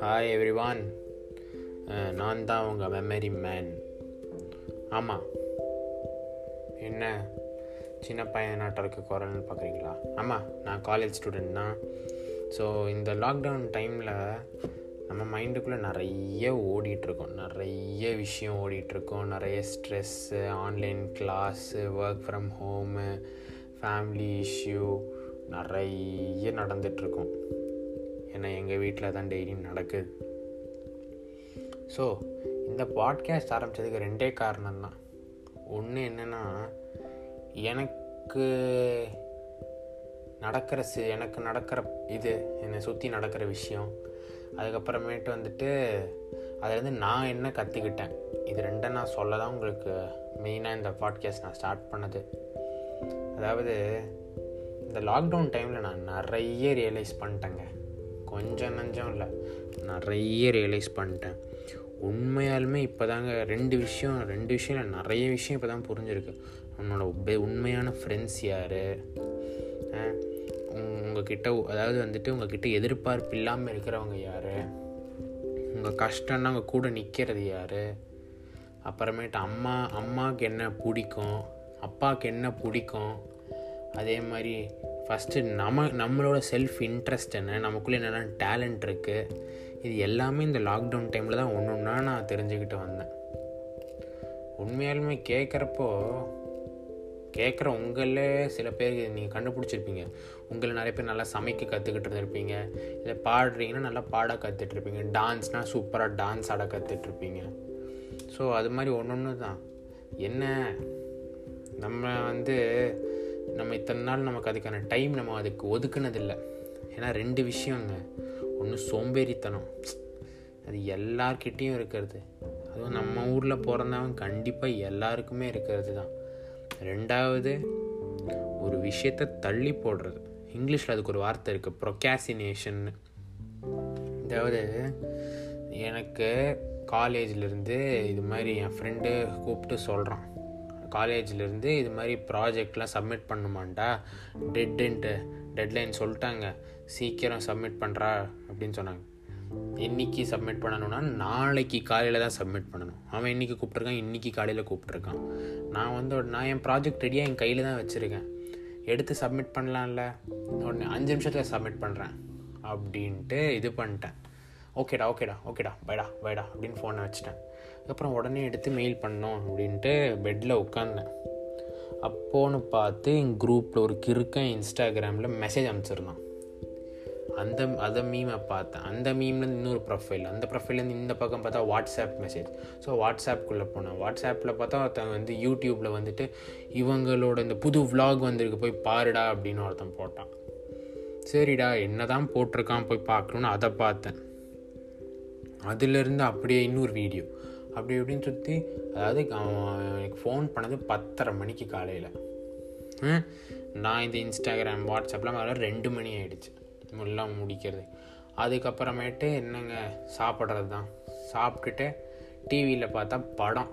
Hi everyone நான் தான் உங்கள் மெமரி மேன் ஆமாம் என்ன? சின்ன பையனாட்டம் இருக்க குரல்னு பார்க்குறீங்களா ஆமாம் நான் காலேஜ் ஸ்டூடெண்ட் தான். ஸோ இந்த லாக்டவுன் டைமில் நம்ம மைண்டுக்குள்ளே நிறைய ஓடிட்டுருக்கோம். நிறைய விஷயம் ஓடிட்டுருக்கோம். நிறைய stress online class work from home family issue நிறைய நடந்துகிட்ருக்கும் ஏன்னா எங்கள் வீட்டில் தான் டெய்லியும் நடக்குது. ஸோ இந்த பாட்காஸ்ட் ஆரம்பித்ததுக்கு ரெண்டே காரணம் தான். ஒன்று என்னென்னா எனக்கு நடக்கிற சி எனக்கு நடக்கிற இது என்னை சுற்றி நடக்கிற விஷயம் அதுக்கப்புறமேட்டு வந்துட்டு அதுலேருந்து நான் என்ன கற்றுக்கிட்டேன் இது ரெண்டை நான் சொல்ல தான் உங்களுக்கு மெயினாக இந்த பாட்காஸ்ட் நான் ஸ்டார்ட் பண்ணது. அதாவது இந்த லாக்டவுன் டைமில் நான் நிறைய ரியலைஸ் பண்ணிட்டேங்க. கொஞ்சம் நஞ்சம் இல்லை. நிறைய ரியலைஸ் பண்ணிட்டேன். உண்மையாலுமே இப்போ தாங்க ரெண்டு விஷயம் ரெண்டு விஷயம் இல்லை நிறைய விஷயம் இப்போ தான் புரிஞ்சிருக்கு. உன்னோட உண்மையான ஃப்ரெண்ட்ஸ் யார்? உங்ககிட்ட அதாவது வந்துட்டு உங்ககிட்ட எதிர்பார்ப்பு இல்லாமல் இருக்கிறவங்க யார்? உங்கள் கஷ்டம்னா அவங்க கூட நிற்கிறது யார்? அப்புறமேட்டு அம்மா அம்மாவுக்கு என்ன பிடிக்கும்? அப்பாவுக்கு என்ன பிடிக்கும்? அதே மாதிரி ஃபஸ்ட்டு நம்ம நம்மளோட செல்ஃப் இன்ட்ரெஸ்ட் என்ன? நமக்குள்ளே என்னென்ன டேலண்ட் இருக்குது இது எல்லாமே இந்த லாக்டவுன் டைமில் தான் ஒன்று ஒன்றா நான் தெரிஞ்சுக்கிட்டு வந்தேன். உண்மையாலுமே கேட்குறப்போ கேட்குற உங்களே சில பேருக்கு நீங்கள் கண்டுபிடிச்சிருப்பீங்க. உங்களை நிறைய பேர் நல்லா சமைக்க கற்றுக்கிட்டு இருந்திருப்பீங்க. இல்லை பாடுறீங்கன்னா நல்லா பாட கற்றுட்ருப்பீங்க டான்ஸ்னால் சூப்பராக டான்ஸ் ஆட கற்றுட்ருப்பீங்க ஸோ அது மாதிரி ஒன்று ஒன்று தான் என்ன? நம்ம வந்து நம்ம இத்தனை நாள் நமக்கு அதுக்கான டைம் நம்ம அதுக்கு ஒதுக்குனதில்லை. ஏன்னா ரெண்டு விஷயங்க. ஒன்று சோம்பேறித்தனம். அது எல்லார்கிட்டேயும் இருக்கிறது. அதுவும் நம்ம ஊரில் பிறந்தவன் கண்டிப்பாக எல்லாருக்குமே இருக்கிறது தான் ரெண்டாவது ஒரு விஷயத்தை தள்ளி போடுறது. இங்கிலீஷில் அதுக்கு ஒரு வார்த்தை இருக்குது ப்ரொக்காசினேஷன் அதாவது எனக்கு காலேஜ்லேருந்து இது மாதிரி என் ஃப்ரெண்டு கூப்பிட்டு சொல்கிறான் காலேஜிலேருந்து இது மாதிரி ப்ராஜெக்ட்லாம் சப்மிட் பண்ணுமாண்டா? டெட்டுன்ட்டு டெட்லைன் சொல்லிட்டாங்க. சீக்கிரம் சப்மிட் பண்ணுறா அப்படின்னு சொன்னாங்க. இன்றைக்கி சப்மிட் பண்ணணும்னா நாளைக்கு காலையில் தான் சப்மிட் பண்ணணும். அவன் இன்றைக்கி கூப்பிட்ருக்கான் இன்றைக்கி காலையில் கூப்பிட்ருக்கான் நான் வந்து நான் என் ப்ராஜெக்ட் ரெடியாக என் கையில் தான் வச்சுருக்கேன். எடுத்து சப்மிட் பண்ணலாம்ல. உடனே அஞ்சு நிமிஷத்தில் சப்மிட் பண்ணுறேன் அப்படின்ட்டு இது பண்ணிட்டேன். ஓகேடா ஓகேடா ஓகேடா பைடா பைடா அப்படின்னு ஃபோனை வச்சுட்டேன். அதுக்கப்புறம் உடனே எடுத்து மெயில் பண்ணோம் அப்படின்ட்டு பெட்டில் உட்காந்தேன் அப்போன்னு பார்த்து என் குரூப்பில் ஒரு கிறுக்கன் இன்ஸ்டாகிராமில் மெசேஜ் அனுப்பிச்சிருந்தான். அந்த அதை மீமை பார்த்தேன். அந்த மீம்லேருந்து இன்னொரு ப்ரொஃபைல் அந்த ப்ரொஃபைல்லேருந்து இந்த பக்கம் பார்த்தா வாட்ஸ்அப் மெசேஜ் ஸோ வாட்ஸ்அப்புக்குள்ளே போனேன். வாட்ஸ்அப்பில் பார்த்தா ஒருத்தன் வந்து யூடியூப்பில் வந்துட்டு இவங்களோட இந்த புது விலாக் வந்திருக்கு போய் பாருடா அப்படின்னு ஒருத்தன் போட்டான். சரிடா என்ன தான் போட்டிருக்கான் போய் பார்க்கணுன்னு அதை பார்த்தேன். அதுலேருந்து அப்படியே இன்னொரு வீடியோ அப்படி இப்படின்னு சுற்றி அதாவது அவன் எனக்கு ஃபோன் பண்ணது பத்தரை மணிக்கு காலையில். நான் இந்த இன்ஸ்டாகிராம் வாட்ஸ்அப்லாம் வர ரெண்டு மணி ஆகிடுச்சு எல்லாம் முடிக்கிறது. அதுக்கப்புறமேட்டு என்னங்க சாப்பிட்றது தான். சாப்பிட்டுட்டு டிவியில் பார்த்தா படம்.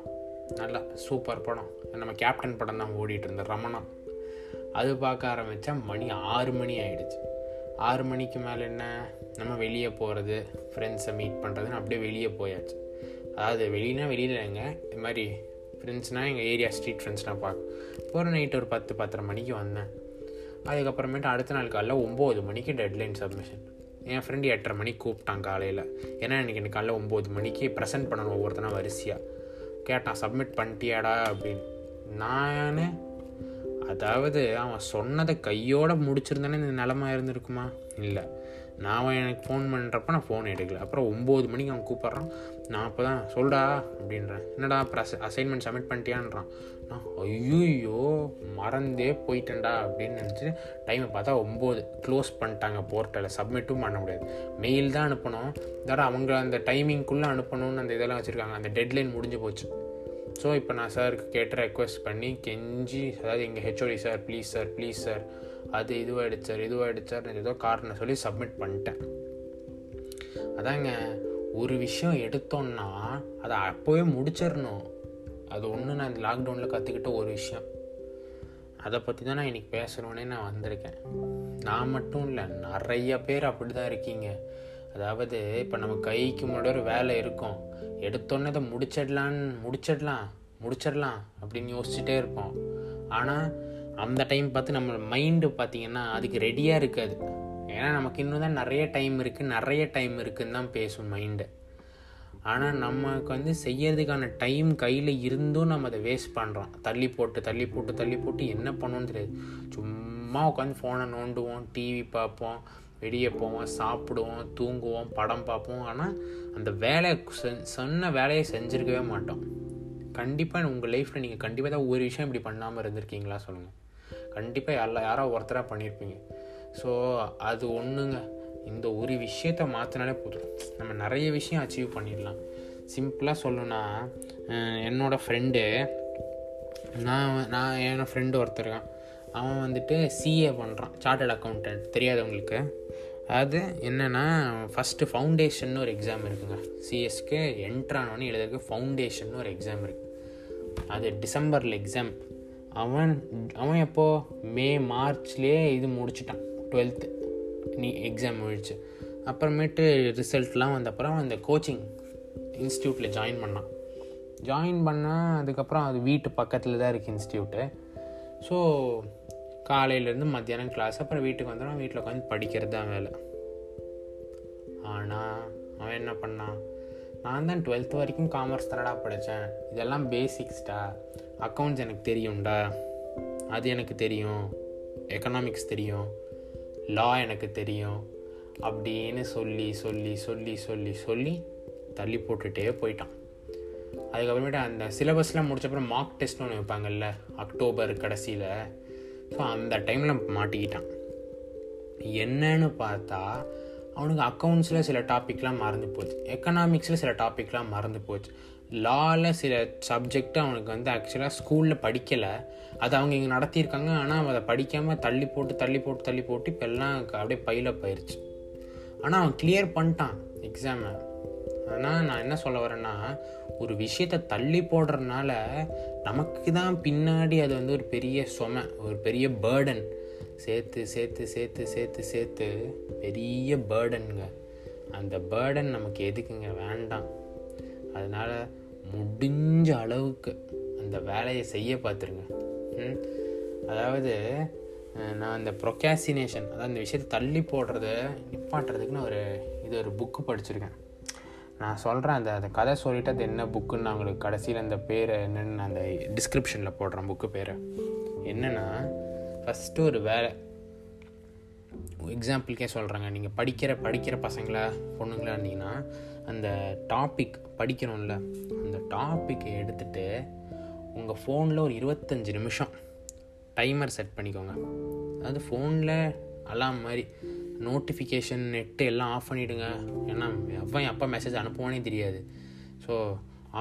நல்லா சூப்பர் படம். நம்ம கேப்டன் படம் தான் ஓடிட்டு இருந்தோம் ரமணா. அது பார்க்க ஆரம்பித்தா மணி ஆறு மணி ஆகிடுச்சு ஆறு மணிக்கு மேலே என்ன? நம்ம வெளியே போகிறது ஃப்ரெண்ட்ஸை மீட் பண்ணுறதுன்னு அப்படியே வெளியே போயாச்சு. அதாவது வெளியினா வெளியில் இல்லைங்க. இது மாதிரி ஃப்ரெண்ட்ஸ்னால் எங்கள் ஏரியா ஸ்ட்ரீட் ஃப்ரெண்ட்ஸ்னால் பார்க்க போகிற நைட்டு ஒரு பத்து பத்தரை மணிக்கு வந்தேன். அதுக்கப்புறமேட்டு அடுத்த நாள் காலைல ஒம்பது மணிக்கு டெட்லைன் சப்மிஷன் என் ஃப்ரெண்டு எட்டரை மணிக்கு கூப்பிட்டான் காலையில். ஏன்னா எனக்கு எனக்கு காலைல ஒம்பது மணிக்கு ப்ரெசென்ட் பண்ணணும் ஒவ்வொருத்தனா வரிசையாக கேட்டான் சப்மிட் பண்ணிட்டியாடா? அப்படின்னு. நான் அதாவது அவன் சொன்னதை கையோடு முடிச்சிருந்தானே இந்த நிலமா இருந்திருக்குமா? இல்லை. நான் அவன் எனக்கு ஃபோன் பண்ணுறப்ப நான் ஃபோன் எடுக்கல. அப்புறம் ஒம்பது மணிக்கு அவன் கூப்பிட்றான். நான் அப்போ தான் சொல்டா அப்படின்றேன். என்னடா அப்புறம் அசை அசைன்மெண்ட் சப்மிட் பண்ணிட்டியான்றான். நான் ஐயோ மறந்தே போயிட்டேன்டா அப்படின்னு நினச்சி டைமை பார்த்தா ஒம்பது க்ளோஸ் பண்ணிட்டாங்க போர்ட்டலில் சப்மிட்டும் பண்ண முடியாது. மெயில் தான் அனுப்பணும். தவிர அவங்க அந்த டைமிங்குள்ளே அனுப்பணும்னு அந்த இதெல்லாம் வச்சுருக்காங்க. அந்த டெட்லைன் முடிஞ்சு போச்சு. ஸோ இப்போ நான் சாருக்கு கேட்டு ரெக்வஸ்ட் பண்ணி கெஞ்சி அதாவது எங்கள் HOD sir please sir please sir அது இதுவாகிடுச்சு சார் இதுவாகிடுச்சு சார் ஏதோ காரணம் சொல்லி சப்மிட் பண்ணிட்டேன். அதாங்க ஒரு விஷயம் எடுத்தோன்னா அதை அப்போவே முடிச்சிடணும் அது ஒன்று நான் இந்த லாக்டவுனில் கற்றுக்கிட்ட ஒரு விஷயம். அதை பற்றி தான் நான் இன்றைக்கி பேசணுன்னே நான் வந்திருக்கேன். நான் மட்டும் இல்லை நிறைய பேர் அப்படி தான் இருக்கீங்க. அதாவது இப்போ நம்ம கைக்கு முன்னாடி ஒரு வேலை இருக்கும். எடுத்தோன்னே அதை முடிச்சிடலான்னு முடிச்சிடலாம் முடிச்சிடலாம் அப்படின்னு யோசிச்சுட்டே இருப்போம். ஆனால் அந்த டைம் பார்த்து நம்ம மைண்டு பார்த்திங்கன்னா அதுக்கு ரெடியாக இருக்காது. ஏன்னா நமக்கு இன்னும் தான் நிறைய டைம் இருக்குது நிறைய டைம் இருக்குன்னு தான் பேசும் மைண்டு ஆனால் நமக்கு வந்து செய்யறதுக்கான டைம் கையில் இருந்தும் நம்ம அதை வேஸ்ட் பண்ணுறோம் தள்ளி போட்டு தள்ளி போட்டு தள்ளி போட்டு என்ன பண்ணணும்னு தெரியாது. சும்மா உட்காந்து ஃபோனை நோண்டுவோம் டிவி பார்ப்போம் வெளியே போவோம் சாப்பிடுவோம் தூங்குவோம் படம் பார்ப்போம். ஆனால் அந்த வேலையை சொன்ன வேலையை செஞ்சுருக்கவே மாட்டோம். கண்டிப்பாக உங்கள் லைஃப்பில் நீங்கள் கண்டிப்பாக தான் ஒரு விஷயம் இப்படி பண்ணாமல் இருந்திருக்கீங்களா சொல்லுங்கள் கண்டிப்பாக எல்லா யாரோ ஒருத்தராக பண்ணியிருப்பீங்க ஸோ அது ஒன்றுங்க இந்த ஒரு விஷயத்த மாற்றினாலே போதும். நம்ம நிறைய விஷயம் அச்சீவ் பண்ணிடலாம். சிம்பிளாக சொல்லணுன்னா என்னோடய ஃப்ரெண்டு நான் நான் என்னோடய ஃப்ரெண்டு ஒருத்தருக்கான் அவன் வந்துட்டு சிஏ பண்ணுறான் சார்ட்டர்ட் அக்கௌண்டன்ட் தெரியாதவங்களுக்கு. அது என்னென்னா ஃபஸ்ட்டு ஃபவுண்டேஷன் ஒரு எக்ஸாம் இருக்குங்க. சிஎஸ்க்கு என்ட்ரானோன்னு எழுதுறதுக்கு ஃபவுண்டேஷன் ஒரு எக்ஸாம் இருக்குது அது டிசம்பரில் எக்ஸாம் அவன் அவன் எப்போது மே மார்ச்லேயே இது முடிச்சிட்டான். டுவெல்த்து நீ எக்ஸாம் முடிச்சு. அப்புறமேட்டு ரிசல்ட்லாம் வந்தப்புறம் அந்த கோச்சிங் இன்ஸ்டியூட்டில் ஜாயின் பண்ணான். ஜாயின் பண்ணால் அதுக்கப்புறம் அது வீட்டு பக்கத்தில் தான் இருக்குது இன்ஸ்டியூட்டு ஸோ காலையிலேருந்து மத்தியானம் கிளாஸ் அப்புறம் வீட்டுக்கு வந்துடும் வீட்டில் உட்காந்து படிக்கிறது தான் வேலை. ஆனால் அவன் என்ன பண்ணான்? நான் தான் டுவெல்த் வரைக்கும் காமர்ஸ் தரடா படித்தேன் இதெல்லாம் பேசிக்ஸ்டா அக்கௌண்ட்ஸ் எனக்கு தெரியும்டா. அது எனக்கு தெரியும். எக்கனாமிக்ஸ் தெரியும். லா எனக்கு தெரியும். அப்படின்னு சொல்லி சொல்லி சொல்லி சொல்லி சொல்லி தள்ளி போட்டுகிட்டே போயிட்டான். அதுக்கப்புறமேட்டு அந்த சிலபஸ்லாம் முடிச்சப்பறம் மார்க் டெஸ்ட்னு ஒன்று வைப்பாங்கல்ல அக்டோபர் கடைசியில். ஸோ அந்த டைமில் மாட்டிக்கிட்டான். என்னன்னு பார்த்தா அவனுக்கு அக்கௌண்ட்ஸில் சில டாப்பிக்லாம் மறந்து போச்சு. எக்கனாமிக்ஸில் சில டாப்பிக்லாம் மறந்து போச்சு. லாவில் சில சப்ஜெக்ட் அவனுக்கு வந்து ஆக்சுவலாக ஸ்கூலில் படிக்கலை. அது அவங்க இங்கே நடத்தியிருக்காங்க. ஆனால் அவன் அதை படிக்காமல் தள்ளி போட்டு தள்ளி போட்டு தள்ளி போட்டு இப்போ எல்லாம் அப்படியே பையில் போயிடுச்சு ஆனால் அவன் கிளியர் பண்ணிட்டான் எக்ஸாமை ஆனால் நான் என்ன சொல்ல வரேன்னா ஒரு விஷயத்தை தள்ளி போடுறதுனால நமக்கு தான் பின்னாடி அது வந்து ஒரு பெரிய சுமை ஒரு பெரிய பேர்டன் சேர்த்து சேர்த்து சேர்த்து சேர்த்து சேர்த்து பெரிய பேர்டனுங்க அந்த பேர்டன் நமக்கு எதுக்குங்க? வேண்டாம். அதனால் முடிஞ்ச அளவுக்கு அந்த வேலையை செய்ய பார்த்துருங்க அதாவது நான் அந்த ப்ரொக்காசினேஷன் அதாவது அந்த விஷயத்தை தள்ளி போடுறத நிப்பாட்டுறதுக்குன்னு ஒரு இது ஒரு புக்கு படிச்சிருக்கேன். நான் சொல்கிறேன் அந்த அந்த கதை சொல்லிவிட்டு அது என்ன புக்குன்னு நான் உங்களுக்கு கடைசியில் அந்த பேரை என்னென்னு அந்த டிஸ்கிரிப்ஷனில் போடுறேன் புக்கு பேரை. என்னென்னா ஃபஸ்ட்டு ஒரு வேலை. எக்ஸாம்பிளுக்கே சொல்கிறாங்க நீங்கள் படிக்கிற படிக்கிற பசங்களா பொண்ணுங்களா இருந்தீங்கன்னா அந்த டாபிக் படிக்கணும்ல. அந்த டாப்பிக்கை எடுத்துகிட்டு உங்கள் ஃபோனில் ஒரு இருபத்தஞ்சி நிமிஷம் டைமர் செட் பண்ணிக்கோங்க. அதாவது ஃபோனில் அலாம் மாதிரி. நோட்டிஃபிகேஷன் நெட்டு எல்லாம் ஆஃப் பண்ணிவிடுங்க ஏன்னா எவ்வளோ எப்போ மெசேஜ் அனுப்புவானே தெரியாது. ஸோ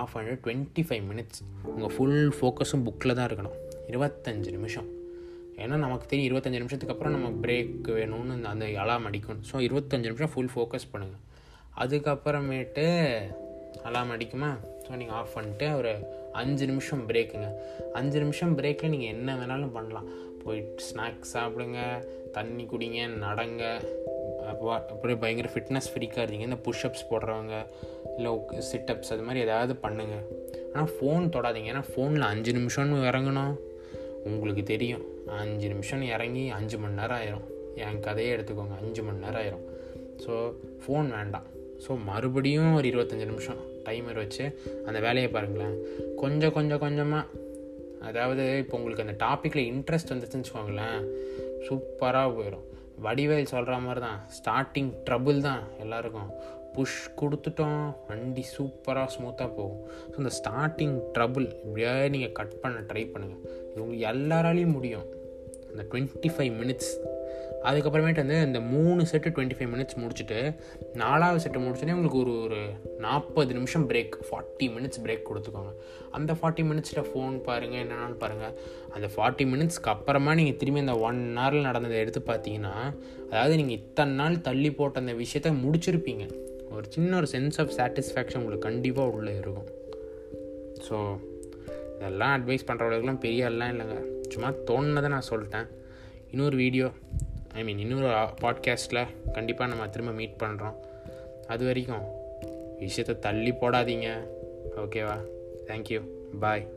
ஆஃப் பண்ணிட்டு டுவெண்ட்டி ஃபைவ் மினிட்ஸ் உங்கள் ஃபுல் ஃபோக்கஸும் புக்கில் தான் இருக்கணும். இருபத்தஞ்சு நிமிஷம். ஏன்னா நமக்கு தெரியும் இருபத்தஞ்சு நிமிஷத்துக்கு அப்புறம் நம்ம பிரேக் வேணும்னு அந்த அலாம் அடிக்கணும் ஸோ இருபத்தஞ்சு நிமிஷம் ஃபுல் ஃபோக்கஸ் பண்ணுங்கள் அதுக்கப்புறமேட்டு அலாம் அடிக்குமா? ஸோ நீங்கள் ஆஃப் பண்ணிட்டு ஒரு அஞ்சு நிமிஷம் பிரேக்குங்க அஞ்சு நிமிஷம் பிரேக்கில் நீங்கள் என்ன வேணாலும் பண்ணலாம். போயிட்டு ஸ்நாக்ஸ் சாப்பிடுங்க தண்ணி குடிங்க நடங்க. அப்படியே பயங்கர ஃபிட்னஸ் ஃப்ரீக்காக இருந்தீங்க. இந்த புஷ்அப்ஸ் போடுறவங்க இல்லை சிட்டப்ஸ் அது மாதிரி ஏதாவது பண்ணுங்கள் ஆனால் ஃபோன் தொடாதீங்க. ஏன்னா ஃபோனில் அஞ்சு நிமிஷம்னு இறங்கணும். உங்களுக்கு தெரியும். அஞ்சு நிமிஷம் இறங்கி அஞ்சு மணி நேரம் ஆயிரும். என் கதையே எடுத்துக்கோங்க. அஞ்சு மணி நேரம் ஆயிரும். ஸோ ஃபோன் வேண்டாம். ஸோ மறுபடியும் ஒரு இருபத்தஞ்சி நிமிஷம் டைமர் வச்சு அந்த வேலையை பாருங்களேன். கொஞ்சம் கொஞ்சம் கொஞ்சமாக அதாவது இப்போ உங்களுக்கு அந்த டாப்பிக்கில் இன்ட்ரெஸ்ட் வந்துச்சுன்னு வச்சுக்கோங்களேன் சூப்பராக போயிடும் வடிவேல் சொல்கிற மாதிரி தான் ஸ்டார்டிங் ட்ரபுள் தான் எல்லாருக்கும். புஷ் கொடுத்துட்டோம் வண்டி சூப்பராக ஸ்மூத்தாக போகும். ஸோ இந்த ஸ்டார்டிங் ட்ரபுள் இப்படியே நீங்கள் கட் பண்ண ட்ரை பண்ணுங்கள் இது உங்களுக்கு எல்லாராலையும் முடியும். அந்த டுவெண்ட்டி ஃபைவ் மினிட்ஸ் அதுக்கப்புறமேட்டு வந்து இந்த மூணு செட்டு டுவெண்ட்டி ஃபைவ் மினிட்ஸ் முடிச்சுட்டு நாலாவது செட்டு முடிச்சோடனே உங்களுக்கு ஒரு ஒரு நாற்பது நிமிஷம் பிரேக் ஃபார்ட்டி மினிட்ஸ் பிரேக் கொடுத்துக்கோங்க. அந்த ஃபார்ட்டி மினிட்ஸில் ஃபோன் பாருங்கள் என்னென்னு பாருங்கள் அந்த ஃபார்ட்டி மினிட்ஸ்க்கு அப்புறமா நீங்கள் திரும்பி அந்த ஒன் ஹவரில் நடந்ததை எடுத்து பார்த்தீங்கன்னா அதாவது நீங்கள் இத்தனை நாள் தள்ளி போட்ட அந்த விஷயத்த முடிச்சிருப்பீங்க. ஒரு சின்ன ஒரு சென்ஸ் ஆஃப் சாட்டிஸ்ஃபேக்ஷன் உங்களுக்கு கண்டிப்பாக உள்ளே இருக்கும். ஸோ இதெல்லாம் அட்வைஸ் பண்ணுறவங்களுக்குலாம் பெரிய எல்லாம் இல்லைங்க. சும்மா தோணுனதை நான் சொல்லிட்டேன். இன்னொரு வீடியோ ஐ மீன் இன்னொரு பாட்காஸ்ட்டில் கண்டிப்பாக நம்ம திரும்ப மீட் பண்ணுறோம் அது வரைக்கும் விஷயத்தை தள்ளி போடாதீங்க. ஓகேவா தேங்க்யூ பாய்